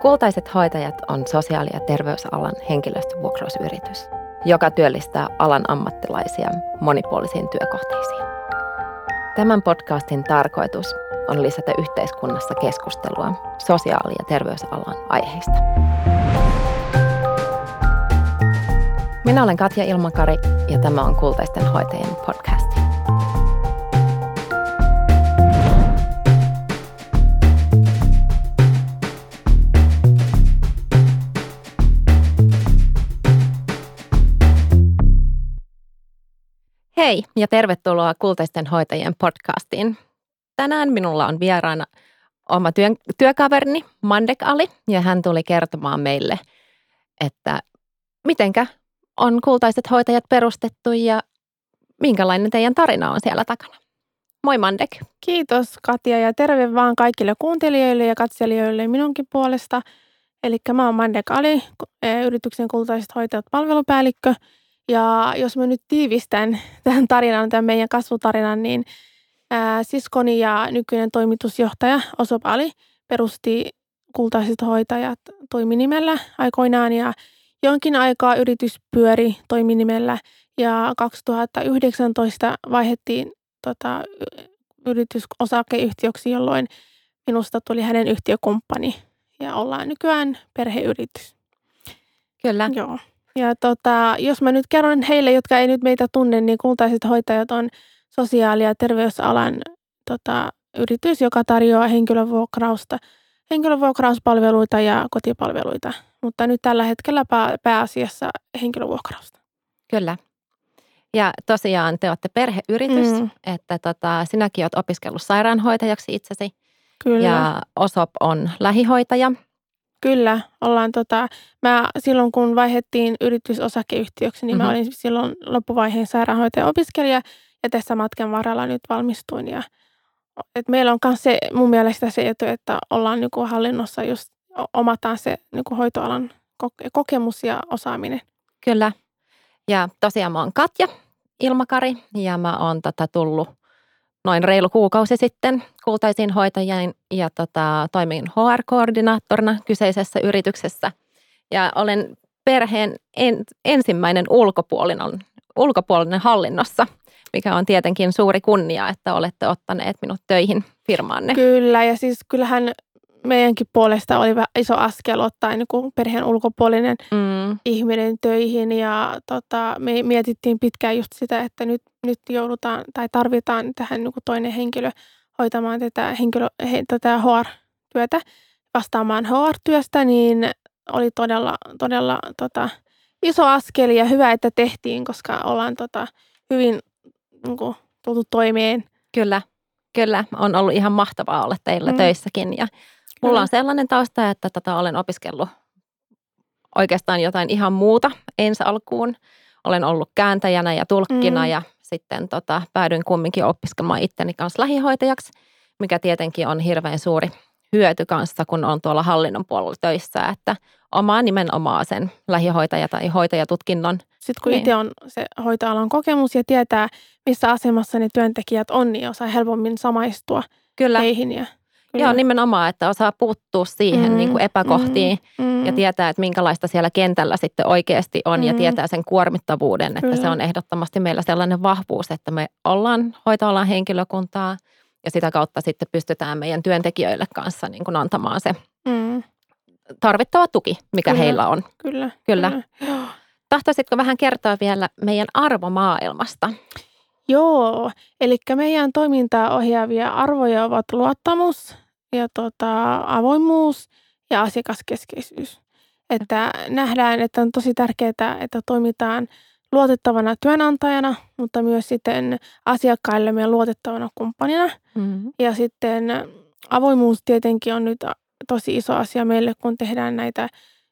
Kultaiset hoitajat on sosiaali- ja terveysalan henkilöstövuokrausyritys, joka työllistää alan ammattilaisia monipuolisiin työkohteisiin. Tämän podcastin tarkoitus on lisätä yhteiskunnassa keskustelua sosiaali- ja terveysalan aiheista. Minä olen Katja Ilmakari ja tämä on Kultaisten hoitajien podcast. Hei ja tervetuloa Kultaisten hoitajien podcastiin. Tänään minulla on vieraana oma työn, työkaverini Mandek Ali ja hän tuli kertomaan meille, että mitenkä on Kultaiset hoitajat perustettu ja minkälainen teidän tarina on siellä takana. Moi Mandek. Kiitos Katja ja terve vaan kaikille kuuntelijoille ja katselijoille minunkin puolesta. Eli mä oon Mandek Ali, yrityksen Kultaiset hoitajat palvelupäällikkö – ja jos mä nyt tiivistän tähän tarinaan, tämän meidän kasvutarinan, niin ää, siskoni ja nykyinen toimitusjohtaja Osop Ali perusti kultaiset hoitajat toiminimellä aikoinaan ja jonkin aikaa yritys pyöri toiminimellä ja 2019 vaihettiin tota, yritys osakeyhtiöksi, jolloin minusta tuli hänen yhtiökumppani ja ollaan nykyään perheyritys. Kyllä. Joo. Ja tota, jos mä nyt kerron heille, jotka ei nyt meitä tunne, niin kultaiset hoitajat on sosiaali- ja terveysalan tota, yritys, joka tarjoaa henkilövuokrausta, henkilövuokrauspalveluita ja kotipalveluita. Mutta nyt tällä hetkellä pää, pääasiassa henkilövuokrausta. Kyllä. Ja tosiaan te olette perheyritys, mm. että tota, sinäkin olet opiskellut sairaanhoitajaksi itsesi. Kyllä. Ja Osop on lähihoitaja. Kyllä, ollaan tota, mä silloin kun vaihettiin yritysosakeyhtiöksi, niin mm-hmm. mä olin silloin loppuvaiheen sairaanhoitaja-opiskelija ja tässä matkan varrella nyt valmistuin. Ja, et meillä on myös se, mun mielestä se etu, että ollaan niinku hallinnossa just omataan se niinku hoitoalan kokemus ja osaaminen. Kyllä. Ja tosiaan mä oon Katja Ilmakari ja mä oon tota tullut noin reilu kuukausi sitten kultaisiin hoitajien ja tota, toimin HR-koordinaattorina kyseisessä yrityksessä. Ja olen perheen en, ensimmäinen ulkopuolinen, ulkopuolinen hallinnossa, mikä on tietenkin suuri kunnia, että olette ottaneet minut töihin firmaanne. Kyllä, ja siis kyllähän meidänkin puolesta oli iso askel ottaa niin kuin perheen ulkopuolinen mm. ihminen töihin ja tota, me mietittiin pitkään just sitä, että nyt, nyt joudutaan tai tarvitaan tähän niin kuin toinen henkilö hoitamaan tätä, henkilö, he, tätä HR-työtä, vastaamaan HR-työstä, niin oli todella, todella tota, iso askel ja hyvä, että tehtiin, koska ollaan tota, hyvin niin kuin, tultu toimeen. Kyllä, kyllä. On ollut ihan mahtavaa olla teillä mm. töissäkin ja Mulla on sellainen tausta, että tätä olen opiskellut oikeastaan jotain ihan muuta ensi alkuun. Olen ollut kääntäjänä ja tulkkina mm. ja sitten tota, päädyin kumminkin opiskelemaan itteni kanssa lähihoitajaksi, mikä tietenkin on hirveän suuri hyöty kanssa, kun on tuolla hallinnon puolella töissä, että omaa nimenomaan sen lähihoitaja- tai hoitajatutkinnon. Sitten kun niin. itse on se hoitoalan kokemus ja tietää, missä asemassa ne työntekijät on, niin osaa helpommin samaistua Kyllä. heihin ja Kyllä. Joo, nimenomaan, että osaa puuttua siihen mm, niin kuin epäkohtiin mm, mm. ja tietää, että minkälaista siellä kentällä sitten oikeasti on mm. ja tietää sen kuormittavuuden, että Kyllä. se on ehdottomasti meillä sellainen vahvuus, että me ollaan hoitoalan henkilökuntaa ja sitä kautta sitten pystytään meidän työntekijöille kanssa niin kuin antamaan se mm. tarvittava tuki, mikä Kyllä. heillä on. Kyllä. Kyllä. Kyllä. Tahtoisitko vähän kertoa vielä meidän arvomaailmasta? Joo, eli meidän toimintaa ohjaavia arvoja ovat luottamus ja tota, avoimuus ja asiakaskeskeisyys. Että nähdään, että on tosi tärkeää, että toimitaan luotettavana työnantajana, mutta myös sitten asiakkaillemme luotettavana kumppanina. Mm-hmm. Ja sitten avoimuus tietenkin on nyt tosi iso asia meille, kun tehdään näitä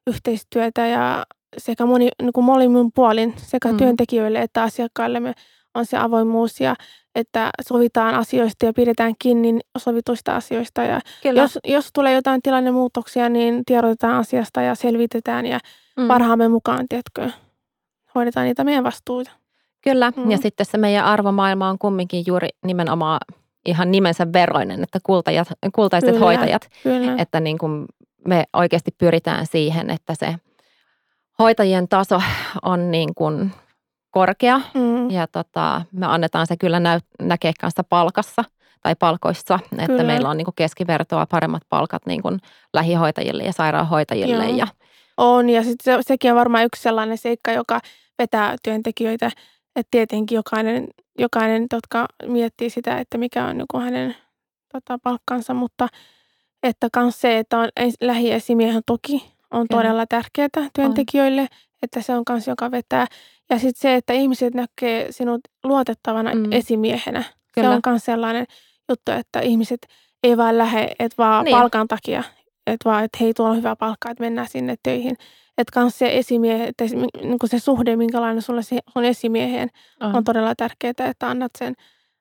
yhteistyötä ja sekä moni, niin kuin molemmin puolin sekä mm-hmm. työntekijöille että asiakkaillemme on se avoimuus ja että sovitaan asioista ja pidetään kiinni sovituista asioista. Ja jos, jos tulee jotain tilannemuutoksia, niin tiedotetaan asiasta ja selvitetään ja mm. parhaamme mukaan, tiedätkö, hoidetaan niitä meidän vastuuta. Kyllä, mm. ja sitten se meidän arvomaailma on kumminkin juuri nimenomaan ihan nimensä veroinen, että kultajat, kultaiset kyllä, hoitajat. Kyllä. Että niin kuin me oikeasti pyritään siihen, että se hoitajien taso on niin kuin korkea Mm. ja tota, me annetaan se kyllä näy, näkee kanssa palkassa tai palkoissa, että Kyllä. meillä on niin kuin keskivertoa paremmat palkat niin kuin lähihoitajille ja sairaanhoitajille. Joo. Ja, On, ja sitten se, sekin on varmaan yksi sellainen seikka, joka vetää työntekijöitä. Että tietenkin jokainen, jokainen jotka miettii sitä, että mikä on niin hänen tota, palkkansa, mutta että myös se, että on es- lähiesimiehen tuki on Kyllä. todella tärkeää työntekijöille, että se on myös joka vetää. Ja sitten se, että ihmiset näkee sinut luotettavana Mm. esimiehenä. Kyllä. Se on myös sellainen juttu, että ihmiset ei vaan lähde, että vaan Niin. palkan takia, että vaan, että hei, tuolla on hyvä palkka, että mennään sinne töihin. Että myös se esimiehe, että se, niin se suhde, minkälainen sulla se on esimieheen, on, on todella tärkeää, että annat sen,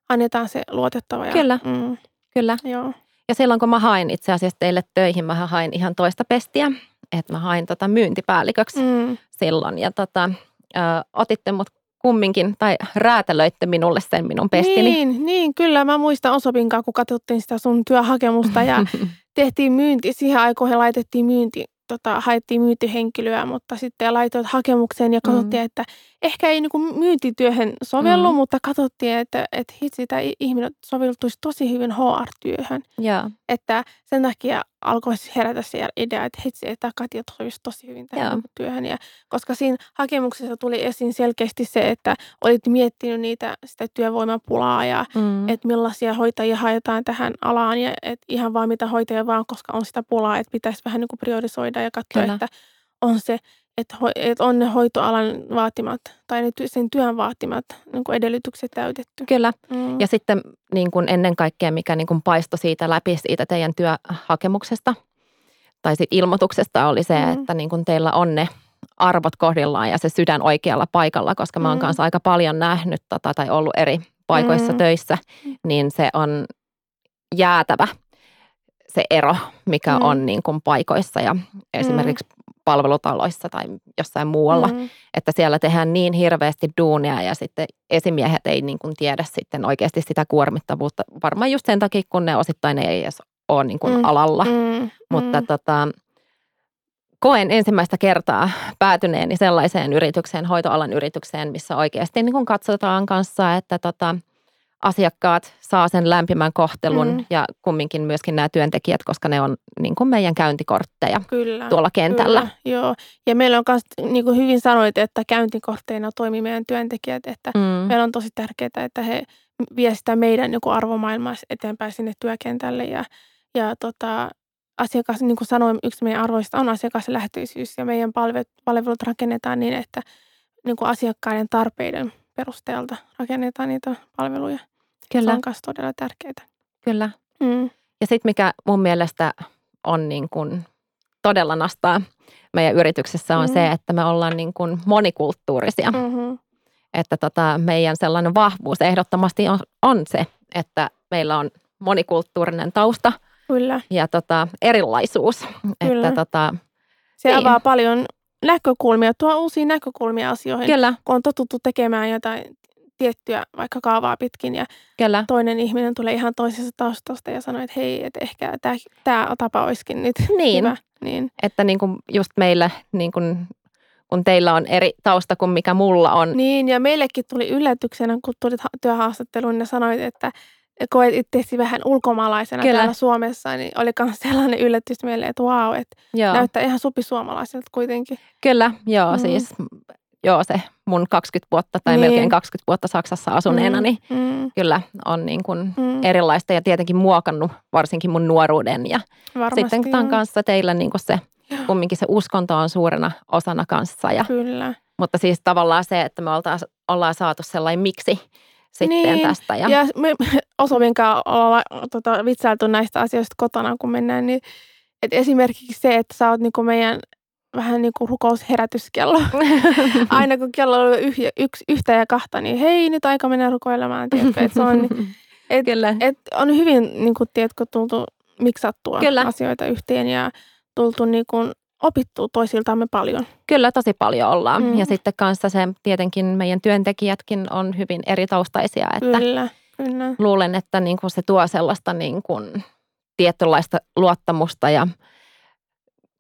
annetaan se luotettava. Ja, Kyllä. Mm, kyllä. joo. Ja silloin kun mä hain itse asiassa teille töihin, mä hain ihan toista pestiä, että mä hain tota myyntipäälliköksi Mm, silloin. Ja tota, ö, otitte mut kumminkin, tai räätälöitte minulle sen minun pestini. niin, niin, kyllä. Mä muistan Osopinkaan, kun katsottiin sitä sun työhakemusta ja tehtiin myynti. Siihen aikoihin laitettiin myynti, tota, haettiin myyntihenkilöä, mutta sitten laitoit hakemukseen ja katsottiin, mm. että ehkä ei niinku myyntityöhön sovellu, Mm. mm. mutta katsottiin, että, että hitsi, tämä ihminen soveltuisi tosi hyvin HR-työhön. Joo, Että sen takia alkoi herätä se idea, että hitsi, että Katja sopisi tosi hyvin tähän Joo. niinku työhön. Ja, koska siinä hakemuksessa tuli esiin selkeästi se, että olit miettinyt niitä, sitä työvoimapulaa ja mm. että millaisia hoitajia haetaan tähän alaan ja et ihan vaan mitä hoitajia vaan, koska on sitä pulaa, että pitäisi vähän niin kuin priorisoida ja katsoa, Kyllä. että on se, että, ho, että on ne hoitoalan vaatimat tai ne ty- sen työn vaatimat niin kuin edellytykset täytetty. Kyllä. Mm. Ja sitten niin kuin ennen kaikkea, mikä niin kuin paistoi siitä läpi siitä teidän työhakemuksesta tai siitä ilmoituksesta oli se, Mm. että niin kuin teillä on ne arvot kohdillaan ja se sydän oikealla paikalla, koska mä oon Mm. kanssa aika paljon nähnyt tota, tai ollut eri paikoissa Mm. töissä, niin se on jäätävä se ero, mikä Mm. on niin kuin paikoissa ja esimerkiksi palvelutaloissa tai jossain muualla, Mm. että siellä tehdään niin hirveästi duunia ja sitten esimiehet ei niin kuin tiedä sitten oikeasti sitä kuormittavuutta. Varmaan just sen takia, kun ne osittain ei edes ole niin kuin Mm. alalla. Mm. Mutta mm. tota, koen ensimmäistä kertaa päätyneeni sellaiseen yritykseen, hoitoalan yritykseen, missä oikeasti niin kuin katsotaan kanssa, että tota, asiakkaat saa sen lämpimän kohtelun Mm. ja kumminkin myöskin nämä työntekijät, koska ne on niin kuin meidän käyntikortteja Kyllä. tuolla kentällä. Kyllä, joo. Ja meillä on myös, niin kuin hyvin sanoit, että käyntikortteina toimii meidän työntekijät, että Mm. meillä on tosi tärkeää, että he vie sitä meidän niin kuin arvomaailmaa eteenpäin sinne työkentälle. Ja, ja tota, asiakas, niin kuin sanoin, yksi meidän arvoista on asiakaslähtöisyys ja meidän palvelut, palvelut rakennetaan niin, että niin kuin asiakkaiden tarpeiden perusteelta rakennetaan niitä palveluja. Kyllä, Se on myös todella tärkeää. kyllä. Mm. Ja sitten mikä mun mielestä on niin kuin todella nastaa meidän yrityksessä on Mm. se, että me ollaan niin kuin monikulttuurisia. Mm-hmm. Että tota, meidän sellainen vahvuus ehdottomasti on, on se, että meillä on monikulttuurinen tausta Kyllä. ja tota, erilaisuus. Kyllä. Että tota, Se Niin. avaa paljon näkökulmia, tuo uusia näkökulmia asioihin. kyllä, kun on totuttu tekemään jotain tiettyä vaikka kaavaa pitkin ja kyllä, toinen ihminen tulee ihan toisesta taustasta ja sanoo, että hei, että ehkä tämä, tämä tapa olisikin nyt niin, hyvä. Niin, että niin kuin just meille, niin kuin, kun teillä on eri tausta kuin mikä mulla on, niin, ja meillekin tuli yllätyksenä, kun tulit ha- työhaastatteluun ja sanoit, että koet itseäsi vähän ulkomaalaisena Kyllä. täällä Suomessa, niin oli myös sellainen yllätys meille, että vau, että joo, näyttää ihan supisuomalaiselta kuitenkin. kyllä, joo, Mm. siis joo se mun 20 vuotta tai Niin. melkein 20 vuotta Saksassa asuneena, Mm, niin mm, kyllä on niin kuin mm, erilaista ja tietenkin muokannut varsinkin mun nuoruuden ja varmasti sitten tämän kanssa teillä niin kuin se, kumminkin se uskonto on suurena osana kanssa. Ja, Kyllä. mutta siis tavallaan se, että me oltaas, ollaan saatu sellainen miksi sitten Niin, tästä. Ja, Ja me Osovinkaan ollaan tota, vitsailtu näistä asioista kotona, kun mennään, niin et esimerkiksi se, että sä oot niinku meidän vähän niin kuin rukousherätyskello. Aina kun kello on yh, yksi, yhtä ja kahta, niin hei, nyt aika mennä rukoilemaan. Tiedätkö, et se on, et, Kyllä, et on hyvin, niin kuin, tiedätkö, tultu miksattua Kyllä. asioita yhteen ja tultu niin kuin, opittua toisiltamme paljon. kyllä tosi paljon ollaan. Mm. Ja sitten kanssa se tietenkin meidän työntekijätkin on hyvin eri taustaisia, että Kyllä, kyllä. luulen, että niin kuin se tuo sellaista niin kuin tietynlaista luottamusta ja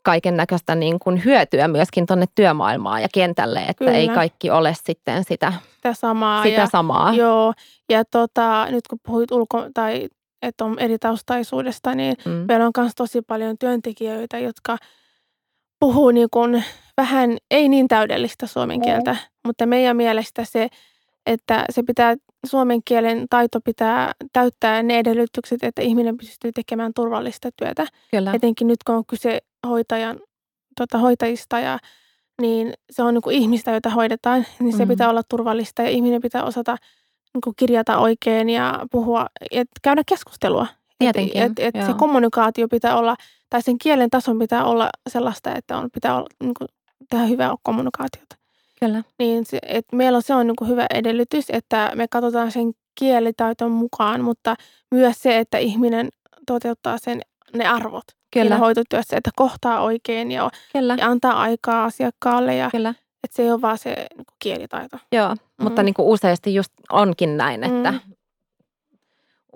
kaiken näköistä niin kuin hyötyä myöskin tuonne työmaailmaan ja kentälle, että Kyllä. ei kaikki ole sitten sitä, Sitä samaa. sitä ja, samaa. Joo, ja tota, nyt kun puhuit ulko- tai että on eri taustaisuudesta, niin Mm. meillä on myös tosi paljon työntekijöitä, jotka puhuu niin kuin vähän ei niin täydellistä suomen kieltä, mutta meidän mielestä se, että se pitää, suomen kielen taito pitää täyttää ne edellytykset, että ihminen pystyy tekemään turvallista työtä. Kyllä, Etenkin nyt kun on kyse hoitajan, tota, hoitajista ja niin se on niin kuin ihmistä, jota hoidetaan, niin se Mhm. pitää olla turvallista ja ihminen pitää osata niin kuin kirjata oikein ja puhua, et käydä keskustelua. Tietenkin, Et, et, et se kommunikaatio pitää olla, tai sen kielen tason pitää olla sellaista, että on, pitää olla, niin kuin, tehdä hyvää kommunikaatiota. kyllä, Niin se, et meillä on, se on niin kuin hyvä edellytys, että me katsotaan sen kielitaiton mukaan, mutta myös se, että ihminen toteuttaa sen, ne arvot siinä kyllä, hoitotyössä, että kohtaa oikein ja, kyllä, ja antaa aikaa asiakkaalle ja kyllä. että se ei ole vaan se niin kuin kielitaito. Joo, mutta Mm. niin kuin useasti just onkin näin, että Mm.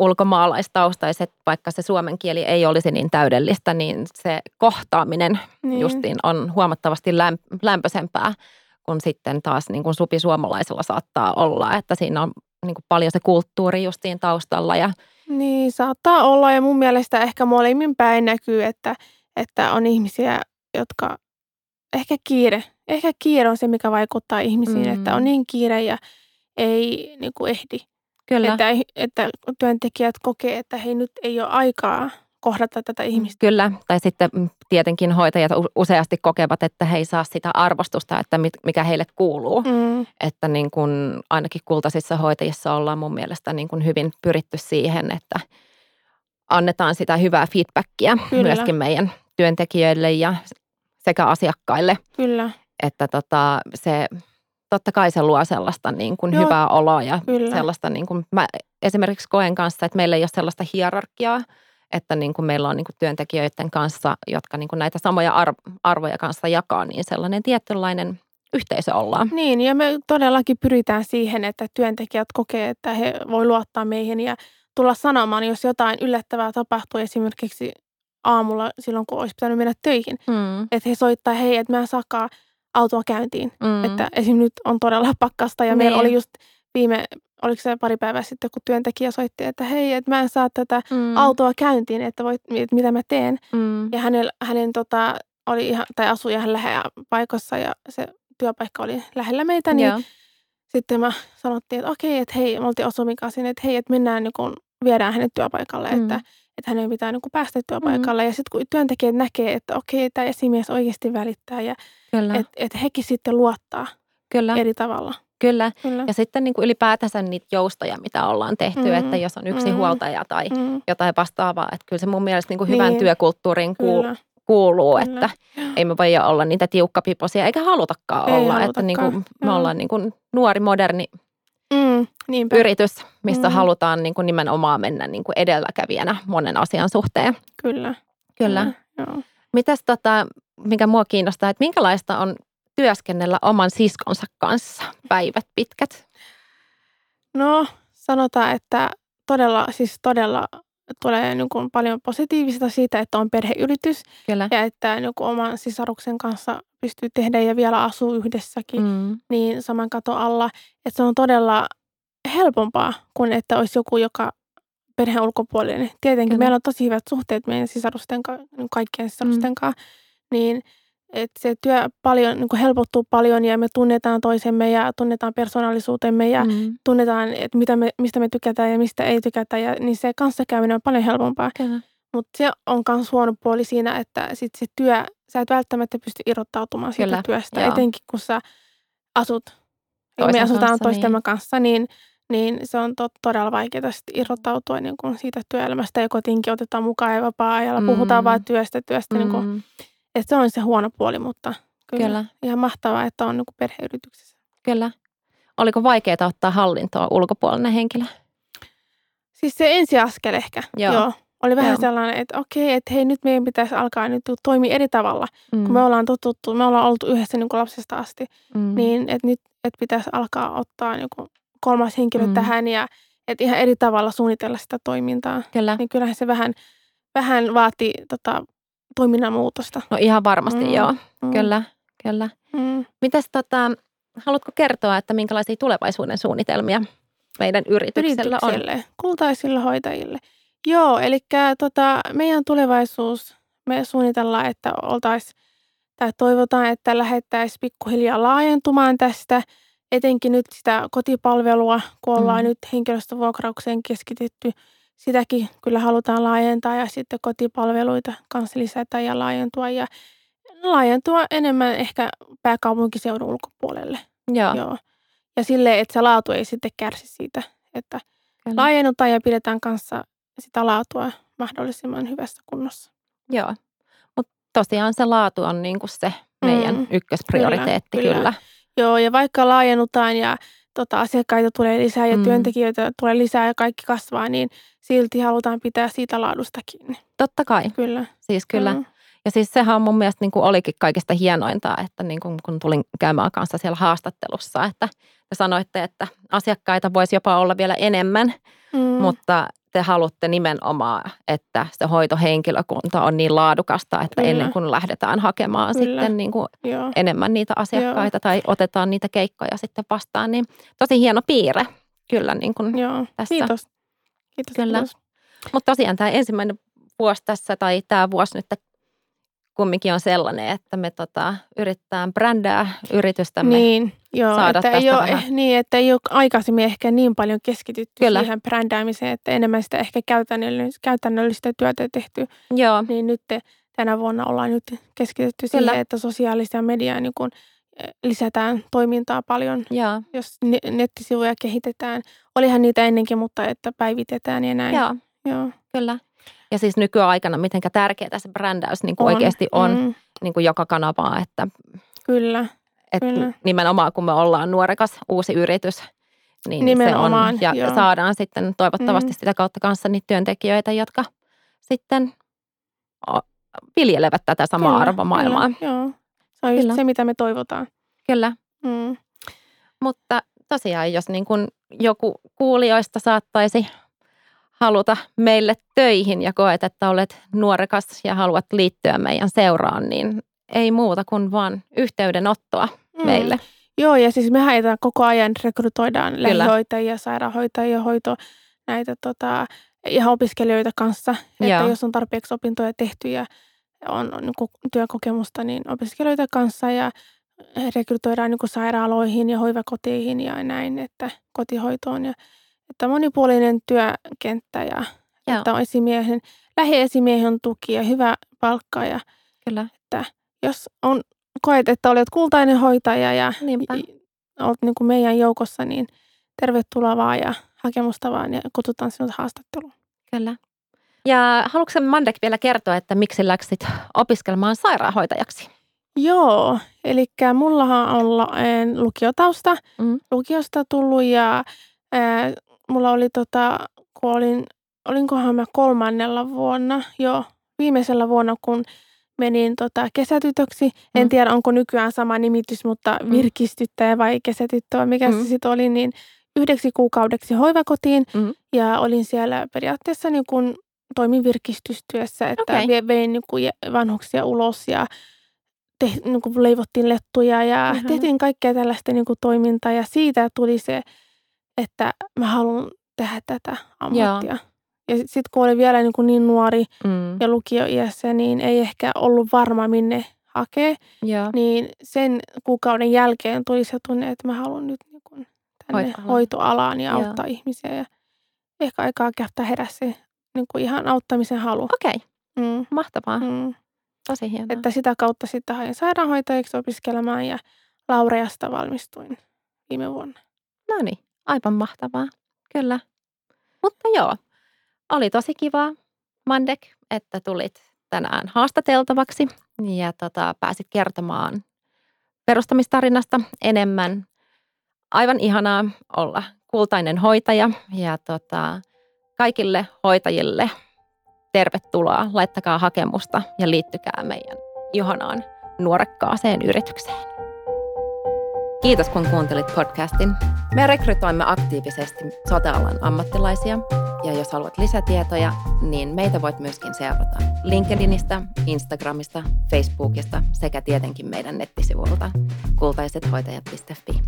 Ulkomaalaistaustaiset, vaikka se suomen kieli ei olisi niin täydellistä, niin se kohtaaminen Niin. justiin on huomattavasti lämp- lämpöisempää kun sitten taas niin kuin supisuomalaisilla saattaa olla, että siinä on niin kuin paljon se kulttuuri justiin taustalla ja Niin, saattaa olla ja mun mielestä ehkä molemmin päin näkyy, että, että on ihmisiä, jotka ehkä kiire, ehkä kiire on se, mikä vaikuttaa ihmisiin, Mm. että on niin kiire ja ei niin kuin ehdi. Kyllä, Että, että työntekijät kokee, että hei nyt ei ole aikaa kohdata tätä ihmistä. Kyllä, tai sitten mm, tietenkin hoitajat useasti kokevat, että he ei saa sitä arvostusta, että mikä heille kuuluu. Mm, Että niin kuin ainakin kultaisissa hoitajissa ollaan mun mielestä niin kuin hyvin pyritty siihen, että annetaan sitä hyvää feedbackia Kyllä. myöskin meidän työntekijöille ja sekä asiakkaille, kyllä, että tota, se totta kai se luo sellaista niin kuin Joo, hyvää oloa ja kyllä. sellaista niin kuin mä esimerkiksi koen kanssa, että meillä ei ole sellaista hierarkiaa, että niin kuin meillä on niin kuin työntekijöiden kanssa, jotka niin kuin näitä samoja ar- arvoja kanssa jakaa, niin sellainen tietynlainen yhteisö ollaan. Niin, ja me todellakin pyritään siihen, että työntekijät kokee, että he voi luottaa meihin ja tulla sanomaan, jos jotain yllättävää tapahtuu esimerkiksi aamulla silloin, kun olisi pitänyt mennä töihin. Mm. Että he soittaa, hei, että mä en saakaan autoa käyntiin. Mm. Että esim. nyt on todella pakkasta ja meillä Niin. oli just viime, oliko se pari päivää sitten, kun työntekijä soitti, että hei, että mä en saa tätä mm. autoa käyntiin, että, voit, että mitä mä teen. Mm. Ja hänen, hänen tota, oli ihan, tai asui ihan lähellä paikassa ja se työpaikka oli lähellä meitä, niin Joo. sitten mä sanottiin, että okei, että hei, me oltiin Osumin kanssa, että hei, että mennään niin kun, viedään hänet työpaikalle, Mm. että, että hänen pitää niin kun päästä työpaikalle. Ja sitten kun työntekijät näkee, että okei, tämä esimies oikeasti välittää ja että et hekin sitten luottaa kyllä, eri tavalla. kyllä. Kyllä. Ja sitten niin kuin ylipäätänsä niitä joustoja, mitä ollaan tehty, Mm. että jos on yksi Mm. huoltaja tai Mm, jotain vastaavaa, että kyllä se mun mielestä niin kuin hyvän Niin. työkulttuurin kuul- kyllä. kuuluu, Kyllä. että ei me voida olla niitä tiukkapiposia, eikä halutakaan Ei olla. Että niin kuin halutakaan, me ollaan niin kuin nuori, moderni Mm, niinpä. yritys, missä Mm. halutaan niin kuin nimenomaan mennä niin kuin edelläkävijänä monen asian suhteen. Kyllä. Kyllä. Joo. Mitäs tota, mikä mua kiinnostaa, että minkälaista on työskennellä oman siskonsa kanssa päivät pitkät? No, sanotaan, että todella, siis todella tulee niin kuin paljon positiivista siitä, että on perheyritys Kyllä. ja että niin kuin oman sisaruksen kanssa pystyy tehdä ja vielä asuu yhdessäkin, Mm. niin saman katon alla. Että se on todella helpompaa kuin että olisi joku, joka perheen ulkopuolinen. Tietenkin Kyllä. meillä on tosi hyvät suhteet meidän sisarusten kanssa, kaikkien sisarusten Mm. kanssa, niin että se työ paljon, niin helpottuu paljon ja me tunnetaan toisemme ja tunnetaan persoonallisuutemme ja Mm. tunnetaan, että mitä me, mistä me tykätään ja mistä ei tykätä, ja, niin se kanssakäyminen on paljon helpompaa. Mutta se on myös huono puoli siinä, että sit se työ, sä et välttämättä pysty irrottautumaan siitä Kyllä, työstä, joo. etenkin kun sä asut, ja me asutaan kanssa, toistemme niin. kanssa, niin, niin se on tot, todella vaikeaa sit irrottautua niin kun siitä työelämästä, ja kotiinkin otetaan mukaan ja vapaa-ajalla, Mm. puhutaan vaan työstä, työstä, niin kun, Mm. että se on se huono puoli, mutta kyllä, Kyllä. ihan mahtavaa, että on niin perheyrityksessä. Kyllä. Oliko vaikeaa ottaa hallintoa ulkopuolinen henkilö? Siis se ensiaskel ehkä, Joo. joo. Oli vähän Joo. sellainen, että okei, että hei nyt meidän pitäisi alkaa nyt toimia eri tavalla. Mm. Kun me ollaan totuttu, me ollaan oltu yhdessä niin kuin lapsesta asti, mm. niin että nyt että pitäisi alkaa ottaa niin kuin kolmas henkilö Mm. tähän ja että ihan eri tavalla suunnitella sitä toimintaa. Kyllä. Niin kyllähän se vähän, vähän vaati tota, toiminnan muutosta. No ihan varmasti Mm, joo, Mm. kyllä, kyllä. Mm. Mites tota, haluatko kertoa, että minkälaisia tulevaisuuden suunnitelmia meidän yrityksellä on? kultaisille hoitajille. Joo, eli tota, meidän tulevaisuus, me suunnitellaan, että oltaisiin, tai toivotaan, että lähdettäisiin pikkuhiljaa laajentumaan tästä, etenkin nyt sitä kotipalvelua, kun ollaan Mm. nyt henkilöstövuokraukseen keskitytty, sitäkin kyllä halutaan laajentaa ja sitten kotipalveluita kanssa lisätä ja laajentua ja laajentua enemmän ehkä pääkaupunkiseudun ulkopuolelle. Joo, Joo. Ja silleen, että se laatu ei sitten kärsi siitä, että kyllä. laajennutaan ja pidetään kanssa sitä laatua mahdollisimman hyvässä kunnossa. Joo. Mutta tosiaan se laatu on niinku se meidän Mm, ykkösprioriteetti kyllä, kyllä. kyllä. Joo, ja vaikka laajennutaan ja tota, asiakkaita tulee lisää ja Mm. mm. työntekijöitä tulee lisää ja kaikki kasvaa, niin silti halutaan pitää siitä laadusta kiinni. Totta kai, Kyllä. siis kyllä. Mm. Ja siis sehän on mun mielestä niin kuin olikin kaikista hienointa, että niin kuin kun tulin käymään kanssa siellä haastattelussa, että te sanoitte, että asiakkaita voisi jopa olla vielä enemmän, Mm. mutta te haluatte nimenomaan, että se hoitohenkilökunta on niin laadukasta, että Kyllä. ennen kuin lähdetään hakemaan Kyllä. sitten niin kuin Joo. enemmän niitä asiakkaita tai otetaan niitä keikkoja sitten vastaan, niin tosi hieno piirre kyllä niin kuin Joo. tässä. Kiitos. Kiitos. Kyllä. kiitos. Mutta tosiaan tämä ensimmäinen vuosi tässä tai tämä vuosi nyt kumminkin on sellainen, että me tota, yritetään brändää yritystämme. Niin, joo, saada että tästä ei, ole, vähän. niin, että ei ole aikaisemmin ehkä niin paljon keskitytty Kyllä. siihen brändäämiseen, että enemmän sitä ehkä käytännöllistä, käytännöllistä työtä tehty, Joo, niin nyt te- tänä vuonna ollaan nyt keskitytty Kyllä. siihen, että sosiaalisia mediaa niin kun eh, lisätään toimintaa paljon, joo, jos ne- nettisivuja kehitetään. Olihan niitä ennenkin, mutta että päivitetään ja näin. joo, Joo. kyllä. Ja siis nykyaikana, miten tärkeää se brändäys niin kuin oikeasti on Mm, niin kuin joka kanavaa, että, kyllä, että Kyllä. nimenomaan kun me ollaan nuorekas uusi yritys, niin Nimenomaan, se on, ja joo. saadaan sitten toivottavasti Mm. sitä kautta kanssa niitä työntekijöitä, jotka sitten viljelevät tätä samaa Kyllä, arvomaailmaa. Kyllä, joo. Se on just Kyllä. se, mitä me toivotaan. Kyllä. Mm. Mutta tosiaan, jos niin kuin joku kuulijoista saattaisi haluta meille töihin ja koet, että olet nuorekas ja haluat liittyä meidän seuraan, niin ei muuta kuin vaan yhteydenottoa Mm. meille. Joo, ja siis me haetaan koko ajan, rekrytoidaan lähihoitajia, sairaanhoitajia, hoito, näitä tota, ihan opiskelijoita kanssa. Että Joo. jos on tarpeeksi opintoja tehty ja on, on niin työkokemusta, niin opiskelijoita kanssa ja rekrytoidaan niin sairaaloihin ja hoivakoteihin ja näin, että kotihoitoon. Ja, että monipuolinen työkenttä ja Joo. että on esimiehen, lähiesimiehen tuki ja hyvä palkka ja Kyllä. jos on, koet, että olet kultainen hoitaja ja Niinpä. olet niin kuin meidän joukossa, niin tervetuloa vaan ja hakemusta vaan ja kutsutaan sinut haastatteluun. Kyllä. Ja haluatko Mandek vielä kertoa, että miksi läksit opiskelemaan sairaanhoitajaksi? Joo, eli mullahan on lukiotausta, Mm. lukiosta tullut ja ää, mulla oli tota, kun olin, olinkohan mä kolmannella vuonna, joo, viimeisellä vuonna, kun menin tota, kesätytöksi. En Mm. tiedä, onko nykyään sama nimitys, mutta Mm. virkistyttäjä vai kesätyttö, vai mikä Mm. se sitten oli, niin yhdeksi kuukaudeksi hoivakotiin. Mm. Ja olin siellä periaatteessa niin kuin, toimin virkistystyössä, että okay. vein niin kuin jä- vanhuksia ulos ja te, niin kuin leivottiin lettuja ja Ihana. tehtiin kaikkea tällaista niin toimintaa. Ja siitä tuli se, että mä haluan tehdä tätä ammattia. Ja sitten kun olin vielä niin, kuin niin nuori Mm. ja lukioiässä, niin ei ehkä ollut varma minne hakea. Joo. Niin sen kuukauden jälkeen tuli se tunne, että mä haluan nyt niin kuin tänne Hoitoalaan. hoitoalaan ja Joo. auttaa ihmisiä. Ja ehkä aikaa käyttää heräsi niin kuin ihan auttamisen halu. Okei, Mm, mahtavaa. mm. Tosi hienoa. Että sitä kautta sitten hain sairaanhoitajaksi opiskelemaan ja Laureasta valmistuin viime vuonna. No niin, aivan mahtavaa. Kyllä. Mutta joo, oli tosi kiva, Mandek, että tulit tänään haastateltavaksi ja tota, pääsit kertomaan perustamistarinasta enemmän. Aivan ihanaa olla kultainen hoitaja ja tota, kaikille hoitajille tervetuloa. Laittakaa hakemusta ja liittykää meidän ihanaan nuorekkaaseen yritykseen. Kiitos kun kuuntelit podcastin. Me rekrytoimme aktiivisesti sotealan ammattilaisia ja jos haluat lisätietoja, niin meitä voit myöskin seurata LinkedInistä, Instagramista, Facebookista sekä tietenkin meidän nettisivuilta kultaisethoitajat.fi.